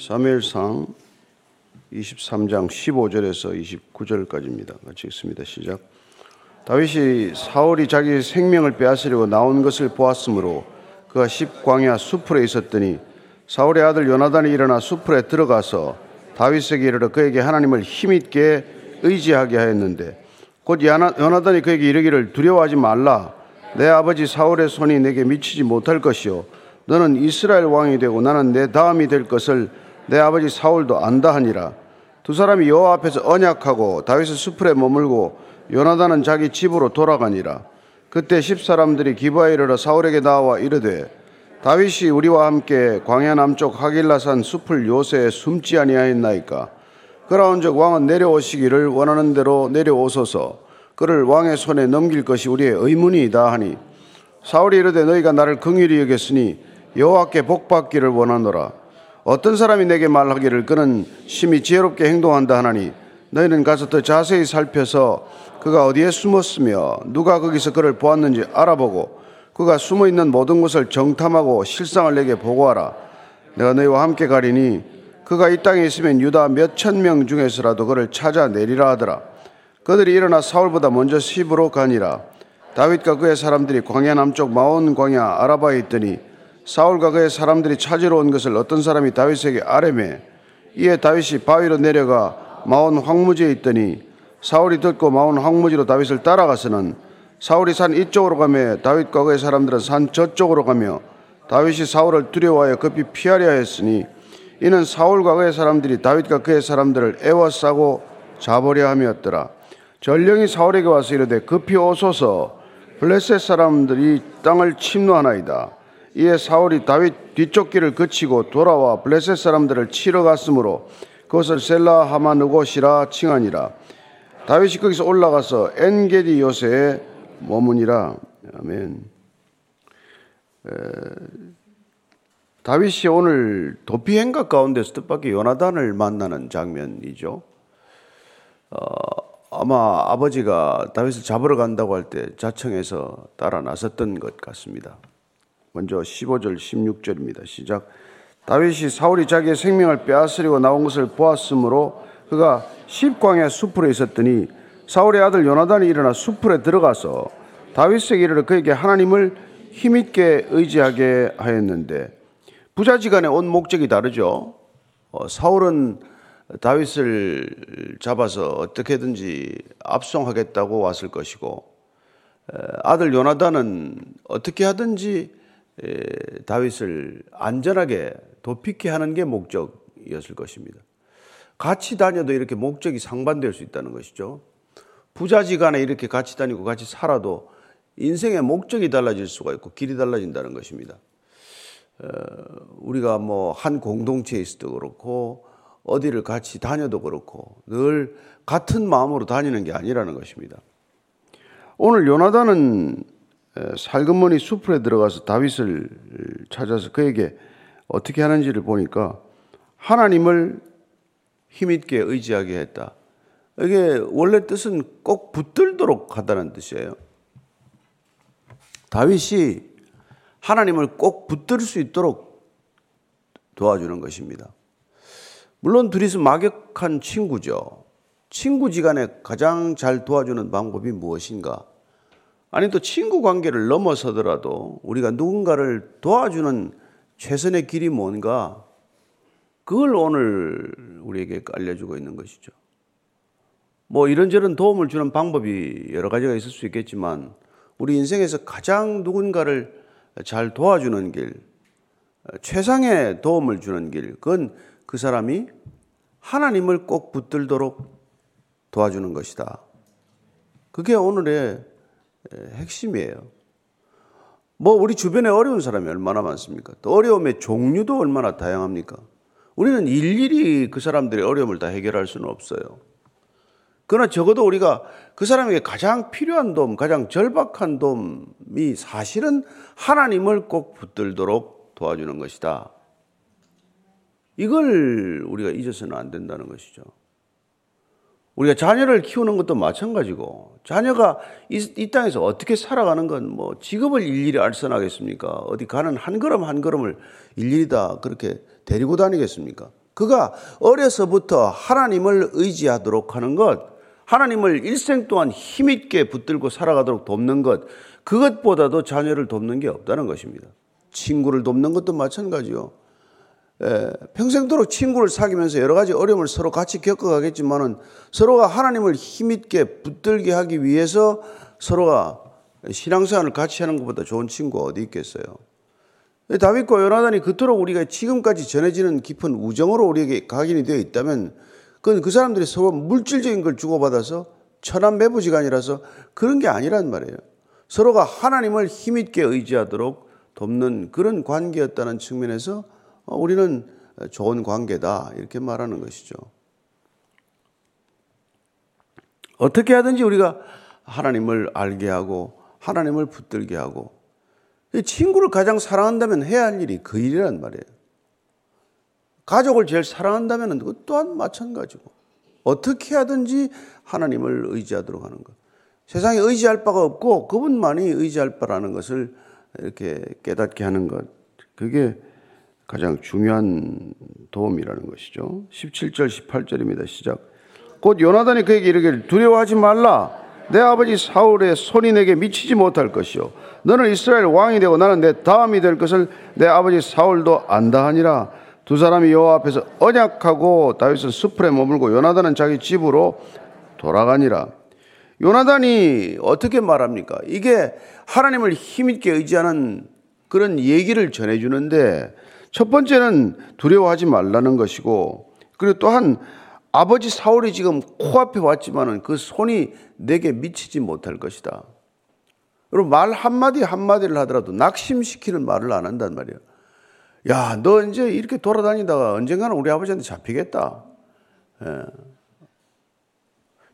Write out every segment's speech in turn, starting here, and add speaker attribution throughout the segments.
Speaker 1: 사무엘상 23장 15절에서 29절까지입니다. 같이 읽습니다. 시작. 다윗이 사울이 자기 생명을 빼앗으려고 나온 것을 보았으므로 그가 십광야 수풀에 있었더니 사울의 아들 요나단이 일어나 수풀에 들어가서 다윗에게 이르러 그에게 하나님을 힘있게 의지하게 하였는데 곧 요나단이 그에게 이르기를 두려워하지 말라 내 아버지 사울의 손이 내게 미치지 못할 것이요 너는 이스라엘 왕이 되고 나는 내 다음이 될 것을 내 아버지 사울도 안다 하니라. 두 사람이 여호와 앞에서 언약하고 다윗의 수풀에 머물고 요나단은 자기 집으로 돌아가니라. 그때 십 사람들이 기바에 이르러 사울에게 나와 이르되 다윗이 우리와 함께 광야 남쪽 하길라산 숲을 요새에 숨지 아니하였나이까? 그러온즉 왕은 내려오시기를 원하는 대로 내려오소서. 그를 왕의 손에 넘길 것이 우리의 의문이다 하니 사울이 이르되 너희가 나를 긍휼히 여겼으니 여호와께 복받기를 원하노라 어떤 사람이 내게 말하기를 그는 심히 지혜롭게 행동한다 하나니 너희는 가서 더 자세히 살펴서 그가 어디에 숨었으며 누가 거기서 그를 보았는지 알아보고 그가 숨어 있는 모든 곳을 정탐하고 실상을 내게 보고하라. 내가 너희와 함께 가리니 그가 이 땅에 있으면 유다 몇 천 명 중에서라도 그를 찾아내리라 하더라. 그들이 일어나 사울보다 먼저 시부로 가니라. 다윗과 그의 사람들이 광야 남쪽 마온 광야 아라바에 있더니 사울과 그의 사람들이 찾으러 온 것을 어떤 사람이 다윗에게 아뢰매 이에 다윗이 바위로 내려가 마온 황무지에 있더니 사울이 듣고 마온 황무지로 다윗을 따라가서는 사울이 산 이쪽으로 가며 다윗과 그의 사람들은 산 저쪽으로 가며 다윗이 사울을 두려워하여 급히 피하려 했으니 이는 사울과 그의 사람들이 다윗과 그의 사람들을 애워싸고 잡으려 함이었더라. 전령이 사울에게 와서 이르되 급히 오소서 블레셋 사람들이 땅을 침노하나이다. 이에 사울이 다윗 뒤쪽 길을 거치고 돌아와 블레셋 사람들을 치러 갔으므로 그것을 셀라 하마누곳이라 칭하니라. 다윗이 거기서 올라가서 엔게디 요새에 머무니라. 아멘. 에, 다윗이 오늘 도피 행각 가운데서 뜻밖의 요나단을 만나는 장면이죠. 어, 아마 아버지가 다윗을 잡으러 간다고 할 때 자청해서 따라 나섰던 것 같습니다. 먼저 15절 16절입니다. 시작. 다윗이 사울이 자기의 생명을 빼앗으려고 나온 것을 보았으므로 그가 십광야 수풀에 있었더니 사울의 아들 요나단이 일어나 수풀에 들어가서 다윗에게 이르러 그에게 하나님을 힘있게 의지하게 하였는데 부자지간에 온 목적이 다르죠. 어, 사울은 다윗을 잡아서 어떻게든지 압송하겠다고 왔을 것이고 아들 요나단은 어떻게 하든지 다윗을 안전하게 도피케 하는 게 목적이었을 것입니다. 같이 다녀도 이렇게 목적이 상반될 수 있다는 것이죠. 부자지간에 이렇게 같이 다니고 같이 살아도 인생의 목적이 달라질 수가 있고 길이 달라진다는 것입니다. 우리가 뭐 한 공동체에 있어도 그렇고 어디를 같이 다녀도 그렇고 늘 같은 마음으로 다니는 게 아니라는 것입니다. 오늘 요나단은 살금머니 수풀에 들어가서 다윗을 찾아서 그에게 어떻게 하는지를 보니까 하나님을 힘있게 의지하게 했다. 이게 원래 뜻은 꼭 붙들도록 하다는 뜻이에요. 다윗이 하나님을 꼭 붙들 수 있도록 도와주는 것입니다. 물론 둘이서 막역한 친구죠. 친구 지간에 가장 잘 도와주는 방법이 무엇인가? 아니 또 친구 관계를 넘어서더라도 우리가 누군가를 도와주는 최선의 길이 뭔가 그걸 오늘 우리에게 알려주고 있는 것이죠. 뭐 이런저런 도움을 주는 방법이 여러 가지가 있을 수 있겠지만 우리 인생에서 가장 누군가를 잘 도와주는 길, 최상의 도움을 주는 길, 그건 그 사람이 하나님을 꼭 붙들도록 도와주는 것이다. 그게 오늘의 핵심이에요. 뭐 우리 주변에 어려운 사람이 얼마나 많습니까? 또 어려움의 종류도 얼마나 다양합니까? 우리는 일일이 그 사람들의 어려움을 다 해결할 수는 없어요. 그러나 적어도 우리가 그 사람에게 가장 필요한 도움, 가장 절박한 도움이 사실은 하나님을 꼭 붙들도록 도와주는 것이다. 이걸 우리가 잊어서는 안 된다는 것이죠. 우리가 자녀를 키우는 것도 마찬가지고 자녀가 이, 이 땅에서 어떻게 살아가는 건 뭐 직업을 일일이 알선하겠습니까? 어디 가는 한 걸음 한 걸음을 일일이 다 그렇게 데리고 다니겠습니까? 그가 어려서부터 하나님을 의지하도록 하는 것, 하나님을 일생 동안 힘있게 붙들고 살아가도록 돕는 것, 그것보다도 자녀를 돕는 게 없다는 것입니다. 친구를 돕는 것도 마찬가지요. 예, 평생도록 친구를 사귀면서 여러 가지 어려움을 서로 같이 겪어가겠지만은 서로가 하나님을 힘있게 붙들게 하기 위해서 서로가 신앙생활을 같이 하는 것보다 좋은 친구가 어디 있겠어요. 다윗과 요나단이 그토록 우리가 지금까지 전해지는 깊은 우정으로 우리에게 각인이 되어 있다면 그건 그 사람들이 서로 물질적인 걸 주고받아서 천한 매부지간이라서 그런 게 아니란 말이에요. 서로가 하나님을 힘있게 의지하도록 돕는 그런 관계였다는 측면에서 우리는 좋은 관계다 이렇게 말하는 것이죠. 어떻게 하든지 우리가 하나님을 알게 하고 하나님을 붙들게 하고 친구를 가장 사랑한다면 해야 할 일이 그 일이란 말이에요. 가족을 제일 사랑한다면 그것 또한 마찬가지고 어떻게 하든지 하나님을 의지하도록 하는 것. 세상에 의지할 바가 없고 그분만이 의지할 바라는 것을 이렇게 깨닫게 하는 것. 그게 가장 중요한 도움이라는 것이죠. 17절, 18절입니다. 시작. 곧 요나단이 그에게 이르기를 두려워하지 말라. 내 아버지 사울의 손이 내게 미치지 못할 것이요. 너는 이스라엘 왕이 되고 나는 내 다음이 될 것을 내 아버지 사울도 안다 하니라. 두 사람이 여호와 앞에서 언약하고 다윗은 수풀에 머물고 요나단은 자기 집으로 돌아가니라. 요나단이 어떻게 말합니까? 이게 하나님을 힘있게 의지하는 그런 얘기를 전해주는데 첫 번째는 두려워하지 말라는 것이고 그리고 또한 아버지 사울이 지금 코앞에 왔지만은 그 손이 내게 미치지 못할 것이다. 여러분 말 한마디 한마디를 하더라도 낙심시키는 말을 안 한단 말이에요. 야, 너 이제 이렇게 돌아다니다가 언젠가는 우리 아버지한테 잡히겠다. 예.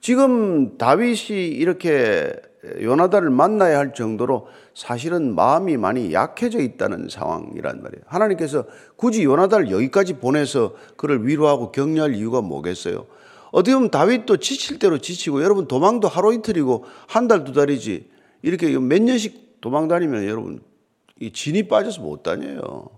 Speaker 1: 지금 다윗이 이렇게 요나단을 만나야 할 정도로 사실은 마음이 많이 약해져 있다는 상황이란 말이에요. 하나님께서 굳이 요나단을 여기까지 보내서 그를 위로하고 격려할 이유가 뭐겠어요? 어떻게 보면 다윗도 지칠 대로 지치고 여러분 도망도 하루 이틀이고 한 달 두 달이지 이렇게 몇 년씩 도망 다니면 여러분 이 진이 빠져서 못 다녀요.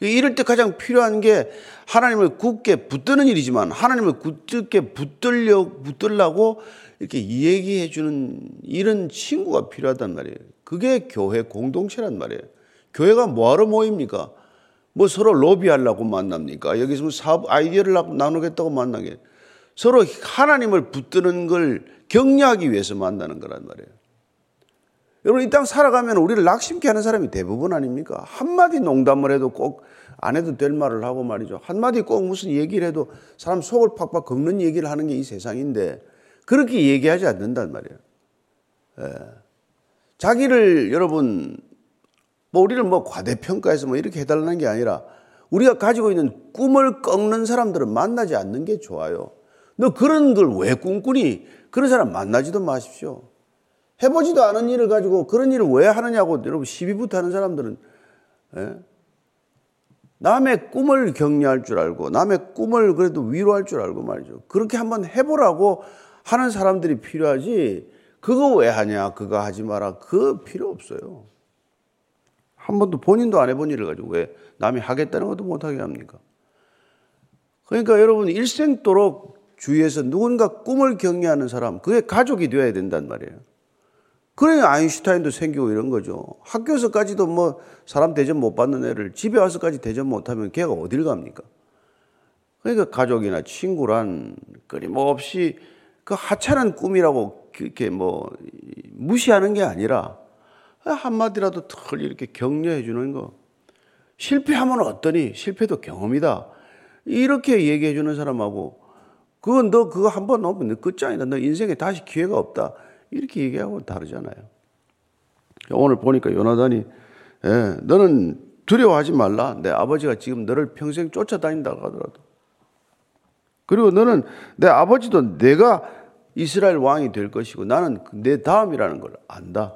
Speaker 1: 이럴 때 가장 필요한 게 하나님을 굳게 붙드는 일이지만 하나님을 굳게 붙들려 붙들라고 이렇게 얘기해 주는 이런 친구가 필요하단 말이에요. 그게 교회 공동체란 말이에요. 교회가 뭐하러 모입니까? 뭐 서로 로비하려고 만납니까? 여기서 뭐 사업 아이디어를 나누겠다고 만나게. 서로 하나님을 붙드는 걸 격려하기 위해서 만나는 거란 말이에요. 여러분 이 땅 살아가면 우리를 낙심케 하는 사람이 대부분 아닙니까? 한마디 농담을 해도 꼭 안 해도 될 말을 하고 말이죠. 한마디 꼭 무슨 얘기를 해도 사람 속을 팍팍 긁는 얘기를 하는 게 이 세상인데 그렇게 얘기하지 않는단 말이에요. 예. 자기를 여러분 뭐 우리를 뭐 과대평가해서 뭐 이렇게 해달라는 게 아니라 우리가 가지고 있는 꿈을 꺾는 사람들은 만나지 않는 게 좋아요. 너 그런 걸 왜 꿈꾸니? 그런 사람 만나지도 마십시오. 해보지도 않은 일을 가지고 그런 일을 왜 하느냐고 여러분 시비부터 하는 사람들은 예? 남의 꿈을 격려할 줄 알고 남의 꿈을 그래도 위로할 줄 알고 말이죠. 그렇게 한번 해보라고 하는 사람들이 필요하지 그거 왜 하냐 그거 하지 마라 그 필요 없어요. 한 번도 본인도 안 해본 일을 가지고 왜 남이 하겠다는 것도 못하게 합니까? 그러니까 여러분 일생도록 주위에서 누군가 꿈을 격려하는 사람 그게 가족이 되어야 된단 말이에요. 그래 아인슈타인도 생기고 이런 거죠. 학교에서까지도 뭐 사람 대접 못 받는 애를 집에 와서까지 대접 못하면 걔가 어딜 갑니까? 그러니까 가족이나 친구란 끊임없이 그 하찮은 꿈이라고 이렇게 뭐 무시하는 게 아니라 한마디라도 털 이렇게 격려해 주는 거. 실패하면 어떠니? 실패도 경험이다. 이렇게 얘기해 주는 사람하고 그건 너 그거 한번 넘으면 너 끝장이다. 너 인생에 다시 기회가 없다. 이렇게 얘기하고 다르잖아요. 오늘 보니까 요나단이 예, 너는 두려워하지 말라. 내 아버지가 지금 너를 평생 쫓아다닌다고 하더라도. 그리고 너는 내 아버지도 내가 이스라엘 왕이 될 것이고 나는 내 다음이라는 걸 안다.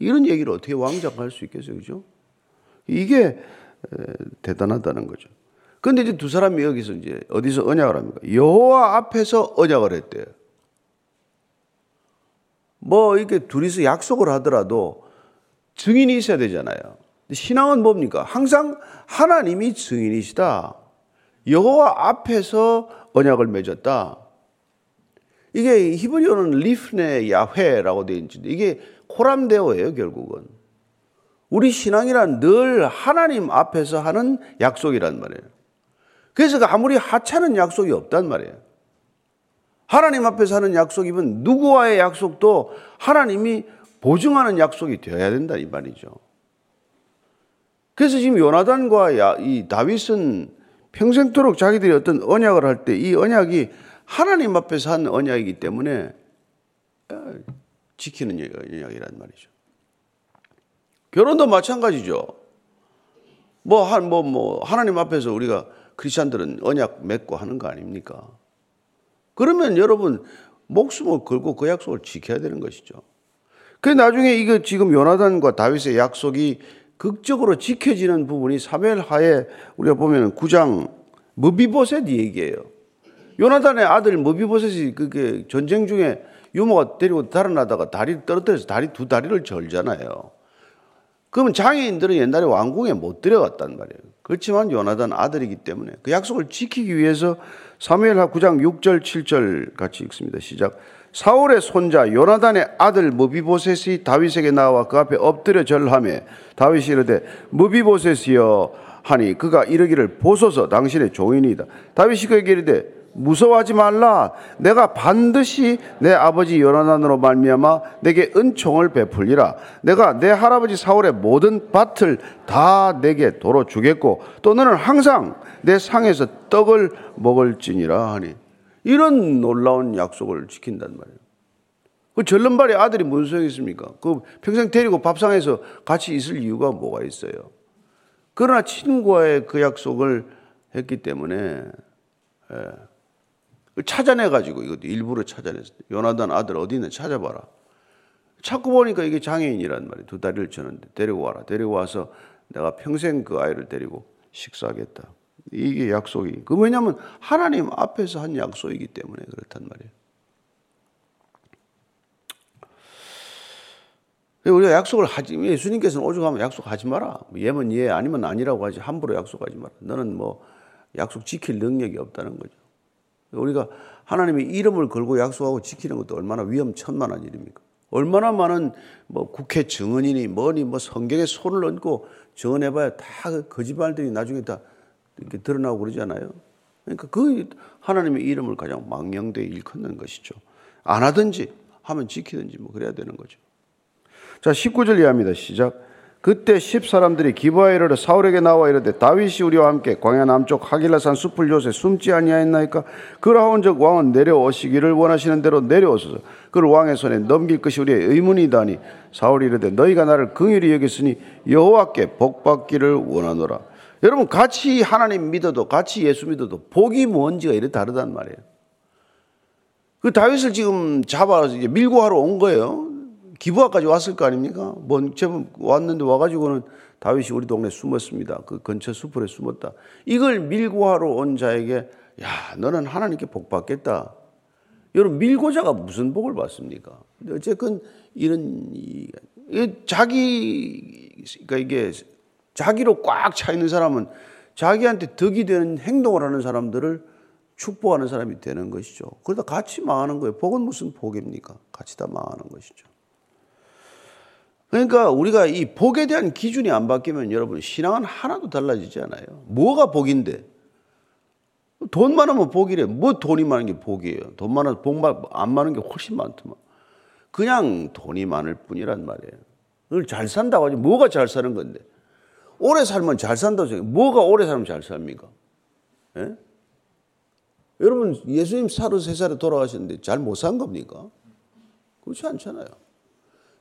Speaker 1: 이런 얘기를 어떻게 왕자가 할 수 있겠어요? 그죠? 이게 대단하다는 거죠. 근데 이제 두 사람이 여기서 이제 어디서 언약을 합니까? 여호와 앞에서 언약을 했대요. 뭐 이렇게 둘이서 약속을 하더라도 증인이 있어야 되잖아요. 신앙은 뭡니까? 항상 하나님이 증인이시다. 여호와 앞에서 언약을 맺었다. 이게 히브리어는 리프네 야훼라고 되어 있는데 이게 코람데오예요, 결국은. 우리 신앙이란 늘 하나님 앞에서 하는 약속이란 말이에요. 그래서 그 아무리 하찮은 약속이 없단 말이에요. 하나님 앞에서 하는 약속이면 누구와의 약속도 하나님이 보증하는 약속이 되어야 된다 이 말이죠. 그래서 지금 요나단과 이 다윗은 평생토록 자기들이 어떤 언약을 할 때 이 언약이 하나님 앞에서 한 언약이기 때문에 어, 지키는 언약이란 말이죠. 결혼도 마찬가지죠. 뭐, 한, 뭐, 뭐, 하나님 앞에서 우리가 크리스찬들은 언약 맺고 하는 거 아닙니까? 그러면 여러분, 목숨을 걸고 그 약속을 지켜야 되는 것이죠. 그 나중에 이거 지금 요나단과 다윗의 약속이 극적으로 지켜지는 부분이 사무엘 하에 우리가 보면 9장 무비보셋 얘기예요. 요나단의 아들 무비보셋이 그게 전쟁 중에 유모가 데리고 달아나다가 다리 떨어뜨려서 다리 두 다리를 절잖아요. 그러면 장애인들은 옛날에 왕궁에 못 들어갔단 말이에요. 그렇지만 요나단 아들이기 때문에 그 약속을 지키기 위해서 사무엘하 9장 6절 7절 같이 읽습니다. 시작. 사울의 손자 요나단의 아들 무비보셋이 다윗에게 나와 그 앞에 엎드려 절하며 다윗이 이르되 무비보셋이여 하니 그가 이르기를 보소서 당신의 종인이다. 다윗이 그에게 이르되 무서워하지 말라. 내가 반드시 내 아버지 요나단으로 말미암아 내게 은총을 베풀리라. 내가 내 할아버지 사울의 모든 밭을 다 내게 도로 주겠고 또 너는 항상 내 상에서 떡을 먹을지니라 하니 이런 놀라운 약속을 지킨단 말이에요. 그 절름발의 아들이 무슨 소용이 있습니까? 그 평생 데리고 밥상에서 같이 있을 이유가 뭐가 있어요? 그러나 친구와의 그 약속을 했기 때문에 예. 찾아내가지고 이것도 일부러 찾아냈어요. 요나단 아들 어디 있는 찾아봐라. 찾고 보니까 이게 장애인이란 말이에요. 두 다리를 쳤는데 데리고 와라. 데리고 와서 내가 평생 그 아이를 데리고 식사하겠다. 이게 약속이. 그 왜냐하면 하나님 앞에서 한 약속이기 때문에 그렇단 말이에요. 우리가 약속을 하지, 예수님께서는 오죽하면 약속하지 마라. 예면 예, 아니면 아니라고 하지. 함부로 약속하지 마라. 너는 뭐 약속 지킬 능력이 없다는 거죠. 우리가 하나님의 이름을 걸고 약속하고 지키는 것도 얼마나 위험천만한 일입니까? 얼마나 많은 뭐 국회 증언이니 뭐니 뭐 성경에 손을 얹고 증언해봐야 다그 거짓말들이 나중에 다 이렇게 드러나고 그러잖아요. 그러니까 그 하나님의 이름을 가장 망령되이 일컫는 것이죠. 안 하든지 하면 지키든지 뭐 그래야 되는 거죠. 자, 19절 이해합니다. 시작. 그때 십 사람들이 기부하에 이르러 사울에게 나와 이르되 다윗이 우리와 함께 광야 남쪽 하길라산 숲을 요새 숨지 아니하였나이까? 그러하온즉 왕은 내려오시기를 원하시는 대로 내려오소서. 그를 왕의 손에 넘길 것이 우리의 의문이다니. 사울이 이르되 너희가 나를 긍휼히 여겼으니 여호와께 복 받기를 원하노라. 여러분 같이 하나님 믿어도 같이 예수 믿어도 복이 뭔지가 이래 다르단 말이에요. 그 다윗을 지금 잡아서 이제 밀고 하러 온 거예요 기부하까지 왔을 거 아닙니까? 먼저 왔는데 와가지고는 다윗이 우리 동네 숨었습니다. 그 근처 수풀에 숨었다. 이걸 밀고 하러 온 자에게 야 너는 하나님께 복 받겠다. 여러분 밀고자가 무슨 복을 받습니까? 어쨌건 이런 자기 그러니까 이게 자기로 꽉 차 있는 사람은 자기한테 덕이 되는 행동을 하는 사람들을 축복하는 사람이 되는 것이죠. 그러다 같이 망하는 거예요. 복은 무슨 복입니까? 같이 다 망하는 것이죠. 그러니까 우리가 이 복에 대한 기준이 안 바뀌면 여러분 신앙은 하나도 달라지지 않아요. 뭐가 복인데? 돈 많으면 복이래. 뭐 돈이 많은 게 복이에요. 돈 많아서 복안 많은 게 훨씬 많더만. 그냥 돈이 많을 뿐이란 말이에요. 그걸 잘 산다고 하지 뭐가 잘 사는 건데? 오래 살면 잘 산다고 생각해. 뭐가 오래 살면 잘 삽니까? 예? 여러분 예수님 33살에 돌아가셨는데 잘 못 산 겁니까? 그렇지 않잖아요.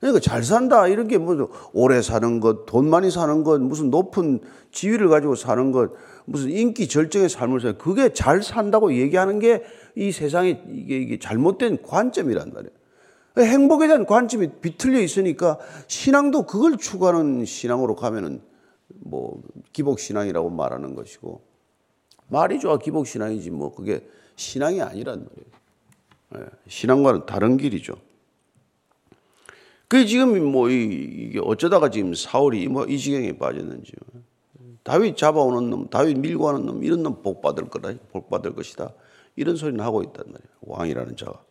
Speaker 1: 그러니까 잘 산다 이런 게 무슨 오래 사는 것, 돈 많이 사는 것, 무슨 높은 지위를 가지고 사는 것, 무슨 인기 절정의 삶을 살 그게 잘 산다고 얘기하는 게 이 세상에 이게, 이게 잘못된 관점이란 말이에요. 행복에 대한 관점이 비틀려 있으니까 신앙도 그걸 추구하는 신앙으로 가면은 뭐 기복 신앙이라고 말하는 것이고 말이 좋아 기복 신앙이지 뭐 그게 신앙이 아니란 말이에요. 예, 신앙과는 다른 길이죠. 그 지금 뭐 이게 어쩌다가 지금 사울이 뭐 이 지경에 빠졌는지 다윗 잡아오는 놈, 다윗 밀고 가는 놈, 이런 놈 복 받을 거다, 복 받을 것이다. 이런 소리는 하고 있단 말이에요. 왕이라는 자가.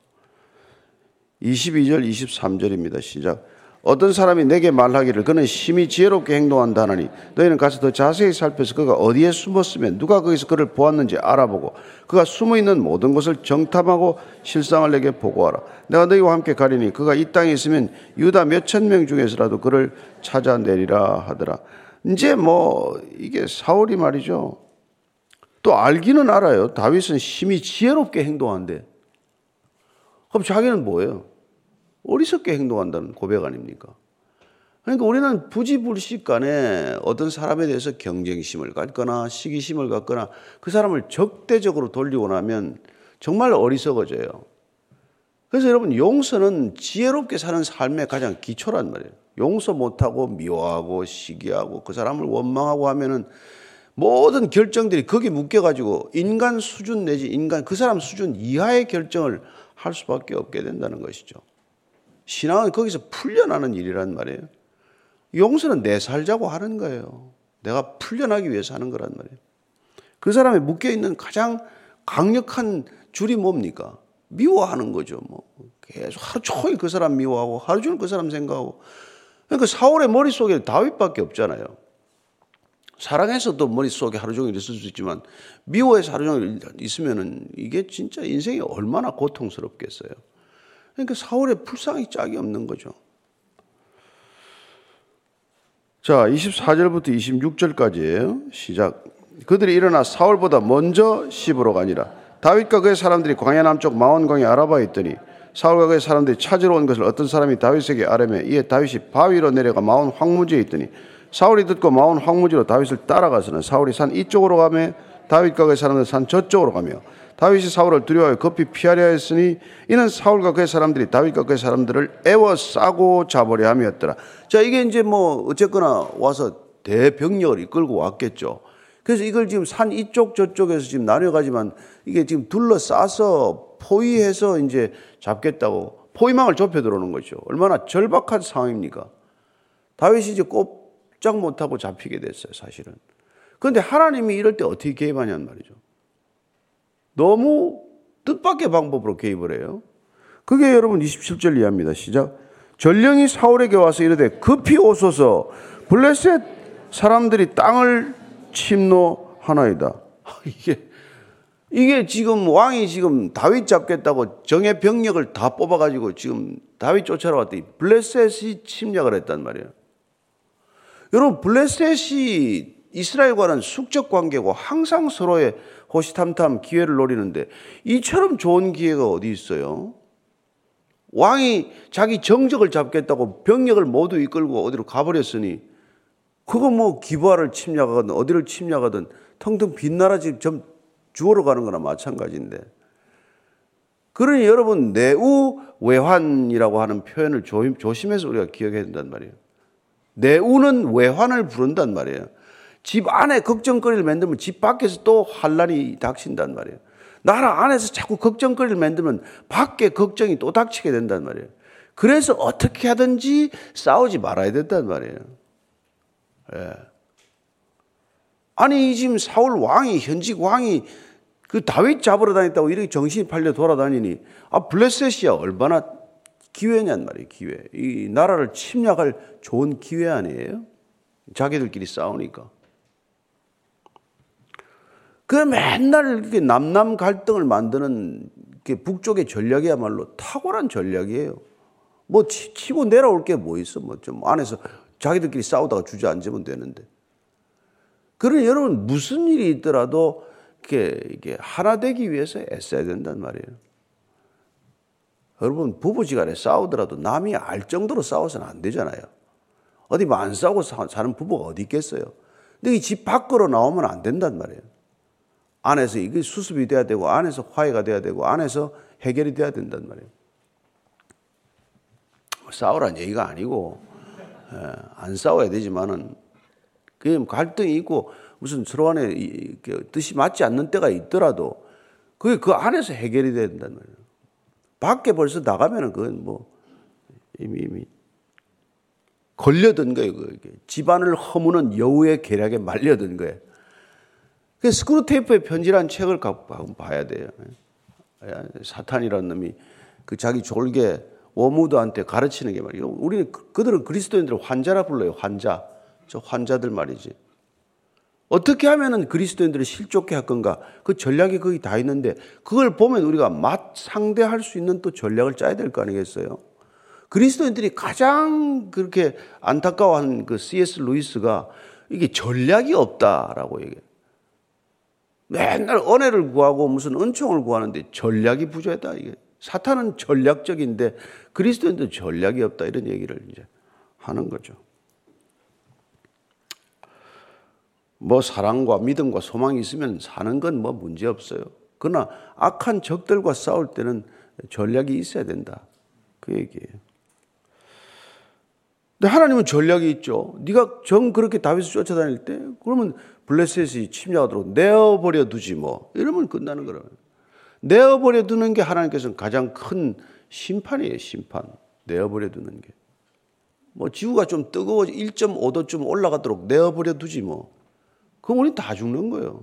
Speaker 1: 22절, 23절입니다. 시작. 어떤 사람이 내게 말하기를 그는 심히 지혜롭게 행동한다 하니 너희는 가서 더 자세히 살펴서 그가 어디에 숨었으면 누가 거기서 그를 보았는지 알아보고 그가 숨어 있는 모든 것을 정탐하고 실상을 내게 보고하라. 내가 너희와 함께 가리니 그가 이 땅에 있으면 유다 몇천 명 중에서라도 그를 찾아내리라 하더라. 이제 뭐 이게 사울이 말이죠. 또 알기는 알아요. 다윗은 심히 지혜롭게 행동한대. 그럼 자기는 뭐예요? 어리석게 행동한다는 고백 아닙니까? 그러니까 우리는 부지불식 간에 어떤 사람에 대해서 경쟁심을 갖거나 시기심을 갖거나 그 사람을 적대적으로 돌리고 나면 정말 어리석어져요. 그래서 여러분 용서는 지혜롭게 사는 삶의 가장 기초란 말이에요. 용서 못하고 미워하고 시기하고 그 사람을 원망하고 하면은 모든 결정들이 거기 묶여가지고 인간 수준 내지 인간 그 사람 수준 이하의 결정을 할 수밖에 없게 된다는 것이죠. 신앙은 거기서 풀려나는 일이란 말이에요. 용서는 내 살자고 하는 거예요. 내가 풀려나기 위해서 하는 거란 말이에요. 그 사람이 묶여 있는 가장 강력한 줄이 뭡니까? 미워하는 거죠. 뭐 계속 하루 종일 그 사람 미워하고 하루 종일 그 사람 생각하고. 그러니까 사울의 머릿속에 다윗밖에 없잖아요. 사랑해서도 머릿속에 하루 종일 있을 수 있지만 미워해서 하루 종일 있으면은 이게 진짜 인생이 얼마나 고통스럽겠어요. 그러니까 사울의 불쌍히 짝이 없는 거죠. 자, 24절부터 26절까지예요. 시작. 그들이 일어나 사울보다 먼저 시부로 가니라. 다윗과 그의 사람들이 광야 남쪽 마원강에 알아봐 있더니 사울과 그의 사람들이 찾으러 온 것을 어떤 사람이 다윗에게 아뢰매 이에 다윗이 바위로 내려가 마온 황무지에 있더니 사울이 듣고 마온 황무지로 다윗을 따라가서는 사울이 산 이쪽으로 가며 다윗과 그의 사람들 산 저쪽으로 가며 다윗이 사울을 두려워해 급히 피하려 했으니 이는 사울과 그의 사람들이 다윗과 그의 사람들을 애워싸고 잡으려 함이었더라. 자, 이게 이제 뭐 어쨌거나 와서 대병력을 이끌고 왔겠죠. 그래서 이걸 지금 산 이쪽 저쪽에서 지금 나눠가지만 이게 지금 둘러싸서 포위해서 이제 잡겠다고 포위망을 좁혀 들어오는 거죠. 얼마나 절박한 상황입니까? 다윗이 이제 꼼짝 못하고 잡히게 됐어요, 사실은. 그런데 하나님이 이럴 때 어떻게 개입하냐는 말이죠. 너무 뜻밖의 방법으로 개입을 해요. 그게 여러분 27절 이해합니다. 시작. 전령이 사울에게 와서 이르되 급히 오소서 블레셋 사람들이 땅을 침노하나이다. 이게 이게 지금 왕이 지금 다윗 잡겠다고 정예 병력을 다 뽑아가지고 지금 다윗 쫓아러 왔더니 블레셋이 침략을 했단 말이에요. 여러분 블레셋이 이스라엘과는 숙적 관계고 항상 서로의 호시탐탐 기회를 노리는데 이처럼 좋은 기회가 어디 있어요? 왕이 자기 정적을 잡겠다고 병력을 모두 이끌고 어디로 가버렸으니 그거 뭐 기부하를 침략하든 어디를 침략하든 텅텅 빈 나라 지금 주어로 가는 거나 마찬가지인데 그러니 여러분 내우 외환이라고 하는 표현을 조심해서 우리가 기억해야 된단 말이에요. 내우는 외환을 부른단 말이에요. 집 안에 걱정거리를 만들면 집 밖에서 또 환란이 닥친단 말이에요. 나라 안에서 자꾸 걱정거리를 만들면 밖에 걱정이 또 닥치게 된단 말이에요. 그래서 어떻게 하든지 싸우지 말아야 된단 말이에요. 예. 아니 지금 사울 왕이 현직 왕이 그 다윗 잡으러 다녔다고 이렇게 정신이 팔려 돌아다니니 아 블레셋이야 얼마나 기회냔 말이에요 기회 이 나라를 침략할 좋은 기회 아니에요 자기들끼리 싸우니까 그 맨날 이렇게 남남 갈등을 만드는 북쪽의 전략이야말로 탁월한 전략이에요. 뭐 치고 내려올 게 뭐 있어. 뭐 좀 안에서 자기들끼리 싸우다가 주저앉으면 되는데. 그러니 여러분 무슨 일이 있더라도 이렇게, 이게 하나 되기 위해서 애써야 된단 말이에요. 여러분 부부지간에 싸우더라도 남이 알 정도로 싸워서는 안 되잖아요. 어디 뭐안 싸우고 사는 부부가 어디 있겠어요. 근데 이 집 밖으로 나오면 안 된단 말이에요. 안에서 이게 수습이 돼야 되고 안에서 화해가 돼야 되고 안에서 해결이 돼야 된단 말이에요. 싸우란 얘기가 아니고 예, 안 싸워야 되지만은 그 갈등이 있고 무슨 서로 간에 뜻이 맞지 않는 때가 있더라도 그게 그 안에서 해결이 돼야 된단 말이에요. 밖에 벌써 나가면은 그건 뭐 이미 이미 걸려든 거예요. 그게. 집안을 허무는 여우의 계략에 말려든 거예요. 그 스크루테이프의 편지란 책을 갖고 봐야 돼요. 사탄이라는 놈이 그 자기 졸개 워무드한테 가르치는 게 말이에요. 우리는 그, 그들은 그리스도인들을 환자라 불러요. 환자. 저 환자들 말이지. 어떻게 하면은 그리스도인들을 실족해 할 건가? 그 전략이 거기 다 있는데 그걸 보면 우리가 맛 상대할 수 있는 또 전략을 짜야 될 거 아니겠어요? 그리스도인들이 가장 그렇게 안타까워하는 그 C.S. 루이스가 이게 전략이 없다라고 얘기해요. 맨날 은혜를 구하고 무슨 은총을 구하는데 전략이 부족하다. 이게 사탄은 전략적인데 그리스도인도 전략이 없다. 이런 얘기를 이제 하는 거죠. 뭐 사랑과 믿음과 소망이 있으면 사는 건 뭐 문제 없어요. 그러나 악한 적들과 싸울 때는 전략이 있어야 된다. 그 얘기예요. 근데 하나님은 전략이 있죠. 네가 정 그렇게 다윗을 쫓아다닐 때 그러면 블레셋이 침략하도록 내어버려 두지 뭐 이러면 끝나는 거라고. 내어버려 두는 게 하나님께서는 가장 큰 심판이에요. 심판. 내어버려 두는 게. 뭐 지구가 좀 뜨거워 1.5도쯤 올라가도록 내어버려 두지 뭐. 그럼 우리 다 죽는 거예요.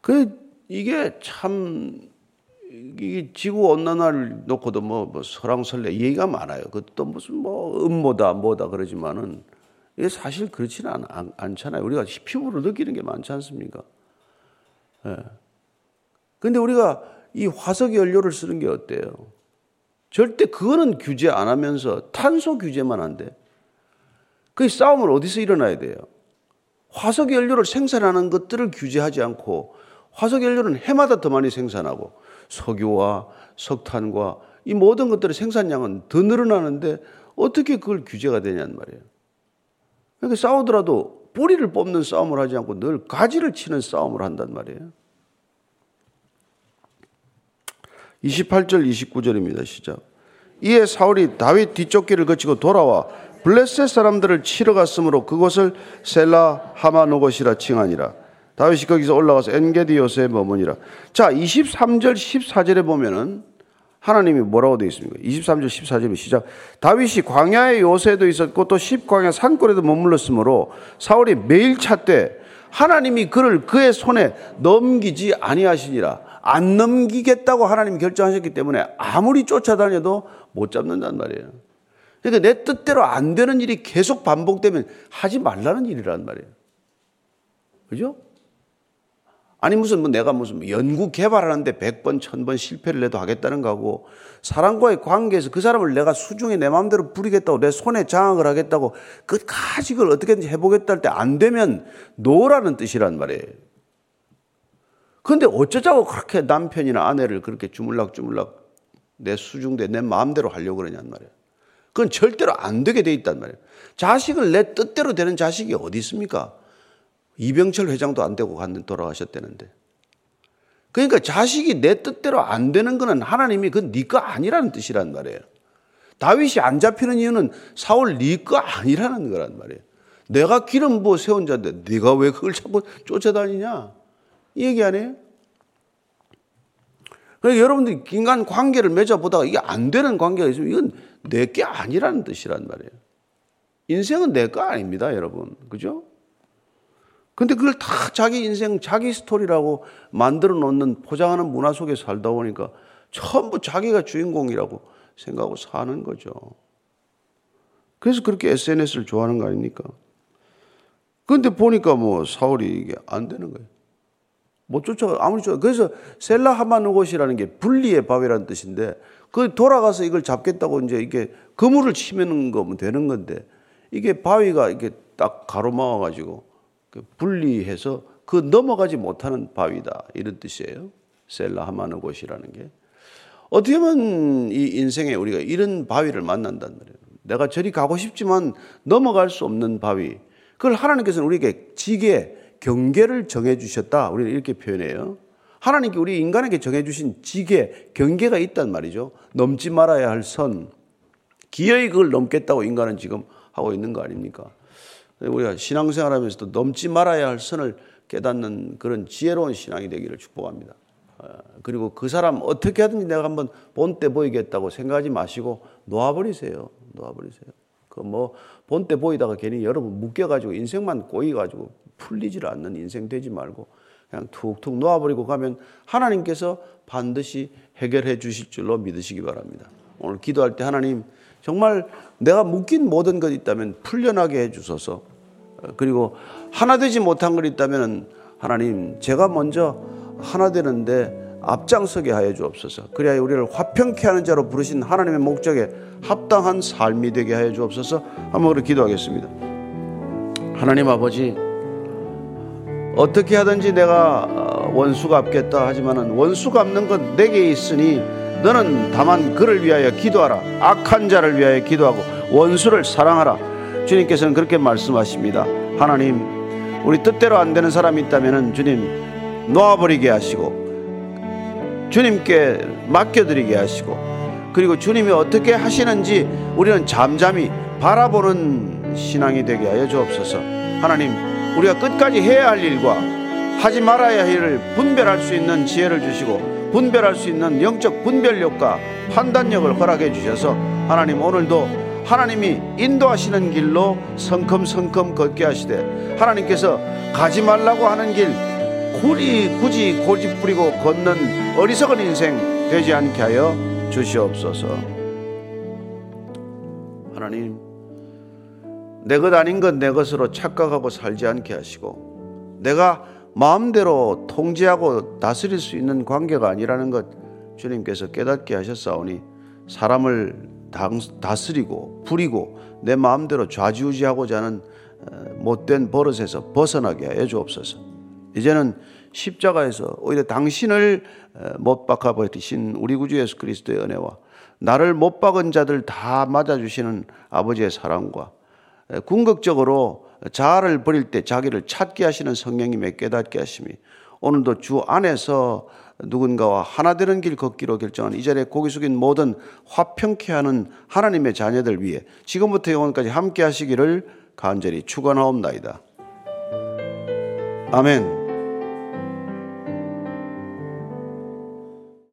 Speaker 1: 그 이게 참 이 지구 온난화를 놓고도 뭐, 뭐 설왕설래 얘기가 많아요. 그것도 무슨 뭐 음모다 뭐다 그러지만은 이게 사실 그렇지는 않, 않, 않잖아요. 우리가 피부로 느끼는 게 많지 않습니까? 예. 근데 우리가 이 화석 연료를 쓰는 게 어때요? 절대 그거는 규제 안 하면서 탄소 규제만 한대. 그 싸움을 어디서 일어나야 돼요? 화석 연료를 생산하는 것들을 규제하지 않고 화석 연료는 해마다 더 많이 생산하고 석유와 석탄과 이 모든 것들의 생산량은 더 늘어나는데 어떻게 그걸 규제가 되냐는 말이에요. 그러니까 싸우더라도 뿌리를 뽑는 싸움을 하지 않고 늘 가지를 치는 싸움을 한단 말이에요. 28절 29절입니다. 시작. 이에 사울이 다윗 뒤쪽 길을 거치고 돌아와 블레셋 사람들을 치러 갔으므로 그곳을 셀라 하마노것이라 칭하니라. 다윗이 거기서 올라가서 엔게디 요새에 머무니라. 자, 23절 14절에 보면은 하나님이 뭐라고 되어 있습니까? 23절 14절이 시작. 다윗이 광야의 요새도 있었고 또 십광야 산골에도 머물렀으므로 사울이 매일 찾되 하나님이 그를 그의 손에 넘기지 아니하시니라. 안 넘기겠다고 하나님이 결정하셨기 때문에 아무리 쫓아다녀도 못 잡는단 말이에요. 그러니까 내 뜻대로 안 되는 일이 계속 반복되면 하지 말라는 일이란 말이에요. 그죠? 아니 무슨 뭐 내가 무슨 연구 개발하는데 100번, 1000번 실패를 해도 하겠다는 거고 사람과의 관계에서 그 사람을 내가 수중에 내 마음대로 부리겠다고 내 손에 장악을 하겠다고 끝까지 그걸 어떻게든지 해보겠다 할 때 안 되면 노라는 뜻이란 말이에요. 그런데 어쩌자고 그렇게 남편이나 아내를 그렇게 주물락주물락 내 수중대 내 마음대로 하려고 그러냔 말이에요. 그건 절대로 안 되게 돼 있단 말이에요. 자식을 내 뜻대로 되는 자식이 어디 있습니까? 이병철 회장도 안 되고 갔는 돌아가셨다는데. 그러니까 자식이 내 뜻대로 안 되는 거는 하나님이 그네거 아니라는 뜻이란 말이에요. 다윗이 안 잡히는 이유는 사울 네거 아니라는 거란 말이에요. 내가 기름 부어 세운 자인데 네가 왜 그걸 자꾸 쫓아다니냐? 이 얘기 아니에요? 그러니까 여러분들이 인간 관계를 맺어보다가 이게 안 되는 관계가 있으면 이건 내게 아니라는 뜻이란 말이에요. 인생은 내거 아닙니다, 여러분. 그죠? 근데 그걸 다 자기 인생, 자기 스토리라고 만들어 놓는 포장하는 문화 속에 살다 보니까 전부 자기가 주인공이라고 생각하고 사는 거죠. 그래서 그렇게 SNS를 좋아하는 거 아닙니까? 근데 보니까 뭐 사울이 이게 안 되는 거예요. 못 쫓아, 아무리 쫓아. 그래서 셀라 하마누 곳이라는 게 분리의 바위라는 뜻인데 그 돌아가서 이걸 잡겠다고 이제 이게 그물을 치면 거면 되는 건데 이게 바위가 이렇게 딱 가로막아가지고 그 분리해서 그 넘어가지 못하는 바위다. 이런 뜻이에요. 셀라 하마느 곳이라는 게. 어떻게 보면 이 인생에 우리가 이런 바위를 만난단 말이에요. 내가 저리 가고 싶지만 넘어갈 수 없는 바위. 그걸 하나님께서는 우리에게 지게, 경계를 정해 주셨다. 우리는 이렇게 표현해요. 하나님께 우리 인간에게 정해 주신 지게, 경계가 있단 말이죠. 넘지 말아야 할 선. 기어이 그걸 넘겠다고 인간은 지금 하고 있는 거 아닙니까? 우리가 신앙생활하면서도 넘지 말아야 할 선을 깨닫는 그런 지혜로운 신앙이 되기를 축복합니다. 어, 그리고 그 사람 어떻게 하든지 내가 한번 본때 보이겠다고 생각하지 마시고 놓아버리세요. 놓아버리세요. 그 뭐 본때 보이다가 괜히 여러분 묶여가지고 인생만 꼬이가지고 풀리질 않는 인생 되지 말고 그냥 툭툭 놓아버리고 가면 하나님께서 반드시 해결해 주실 줄로 믿으시기 바랍니다. 오늘 기도할 때 하나님 정말 내가 묶인 모든 것 있다면 풀려나게 해 주소서. 그리고 하나 되지 못한 것 있다면 하나님 제가 먼저 하나 되는데 앞장서게 하여 주옵소서. 그래야 우리를 화평케 하는 자로 부르신 하나님의 목적에 합당한 삶이 되게 하여 주옵소서. 한번 우리 기도하겠습니다. 하나님 아버지 어떻게 하든지 내가 원수 갚겠다 하지만은 원수 갚는 건 내게 있으니 너는 다만 그를 위하여 기도하라. 악한 자를 위하여 기도하고 원수를 사랑하라. 주님께서는 그렇게 말씀하십니다. 하나님, 우리 뜻대로 안 되는 사람이 있다면 주님 놓아버리게 하시고 주님께 맡겨드리게 하시고 그리고 주님이 어떻게 하시는지 우리는 잠잠히 바라보는 신앙이 되게 하여 주옵소서. 하나님, 우리가 끝까지 해야 할 일과 하지 말아야 할 일을 분별할 수 있는 지혜를 주시고 분별할 수 있는 영적 분별력과 판단력을 허락해 주셔서 하나님 오늘도 하나님이 인도하시는 길로 성큼성큼 걷게 하시되 하나님께서 가지 말라고 하는 길 굳이 굳이 고집 부리고 걷는 어리석은 인생 되지 않게 하여 주시옵소서. 하나님 내 것 아닌 것 내 것으로 착각하고 살지 않게 하시고 내가 마음대로 통제하고 다스릴 수 있는 관계가 아니라는 것 주님께서 깨닫게 하셨사오니 사람을 다스리고 부리고 내 마음대로 좌지우지하고자 하는 어, 못된 버릇에서 벗어나게 하여 주옵소서. 이제는 십자가에서 오히려 당신을 어, 못 박아 버리신 우리 구주 예수 그리스도의 은혜와 나를 못 박은 자들 다 맞아주시는 아버지의 사랑과 어, 궁극적으로 자아를 버릴 때 자기를 찾게 하시는 성령님의 깨닫게 하심이 오늘도 주 안에서 누군가와 하나 되는 길 걷기로 결정한 이 자리에 고개 숙인 모든 화평케 하는 하나님의 자녀들 위해 지금부터 영원까지 함께 하시기를 간절히 축원하옵나이다. 아멘.